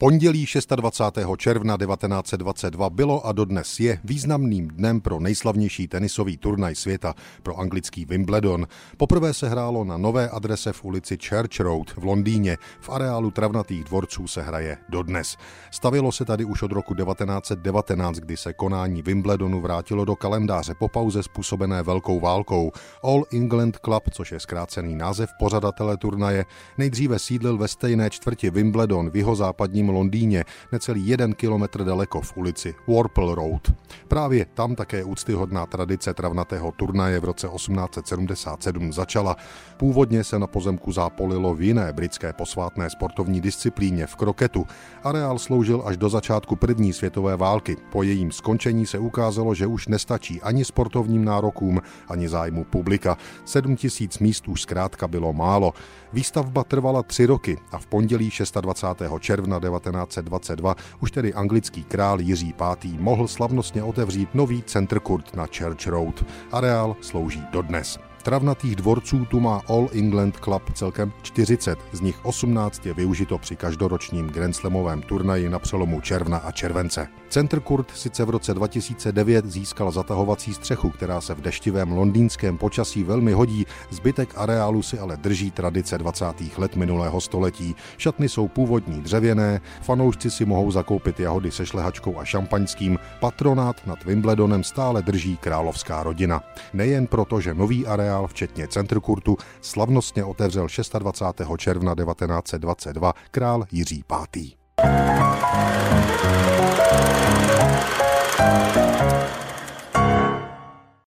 Pondělí 26. června 1922 bylo a dodnes je významným dnem pro nejslavnější tenisový turnaj světa, pro anglický Wimbledon. Poprvé se hrálo na nové adrese v ulici Church Road v Londýně. V areálu travnatých dvorců se hraje dodnes. Stavilo se tady už od roku 1919, kdy se konání Wimbledonu vrátilo do kalendáře po pauze způsobené velkou válkou. All England Club, což je zkrácený název pořadatele turnaje, nejdříve sídlil ve stejné čtvrti Wimbledon v jeho západním Londýně, necelý jeden kilometr daleko v ulici Warple Road. Právě tam také úctyhodná tradice travnatého turnaje v roce 1877 začala. Původně se na pozemku zápolilo v jiné britské posvátné sportovní disciplíně v kroketu. Areál sloužil až do začátku první světové války. Po jejím skončení se ukázalo, že už nestačí ani sportovním nárokům, ani zájmu publika. 7 tisíc míst už zkrátka bylo málo. Výstavba trvala tři roky a v pondělí 26. června 1922 už tedy anglický král Jiří V. mohl slavnostně otevřít nový Center Court na Church Road. Areál slouží dodnes. Travnatých dvorců tu má All England Club celkem 40, z nich 18 je využito při každoročním Grand Slamovém turnaji na přelomu června a července. Center Court sice v roce 2009 získal zatahovací střechu, která se v deštivém londýnském počasí velmi hodí, zbytek areálu si ale drží tradice 20. let minulého století. Šatny jsou původní dřevěné, fanoušci si mohou zakoupit jahody se šlehačkou a šampaňským, patronát nad Wimbledonem stále drží královská rodina. Nejen proto, že nový areál areál, včetně Centrkurtu, slavnostně otevřel 26. června 1922 král Jiří V.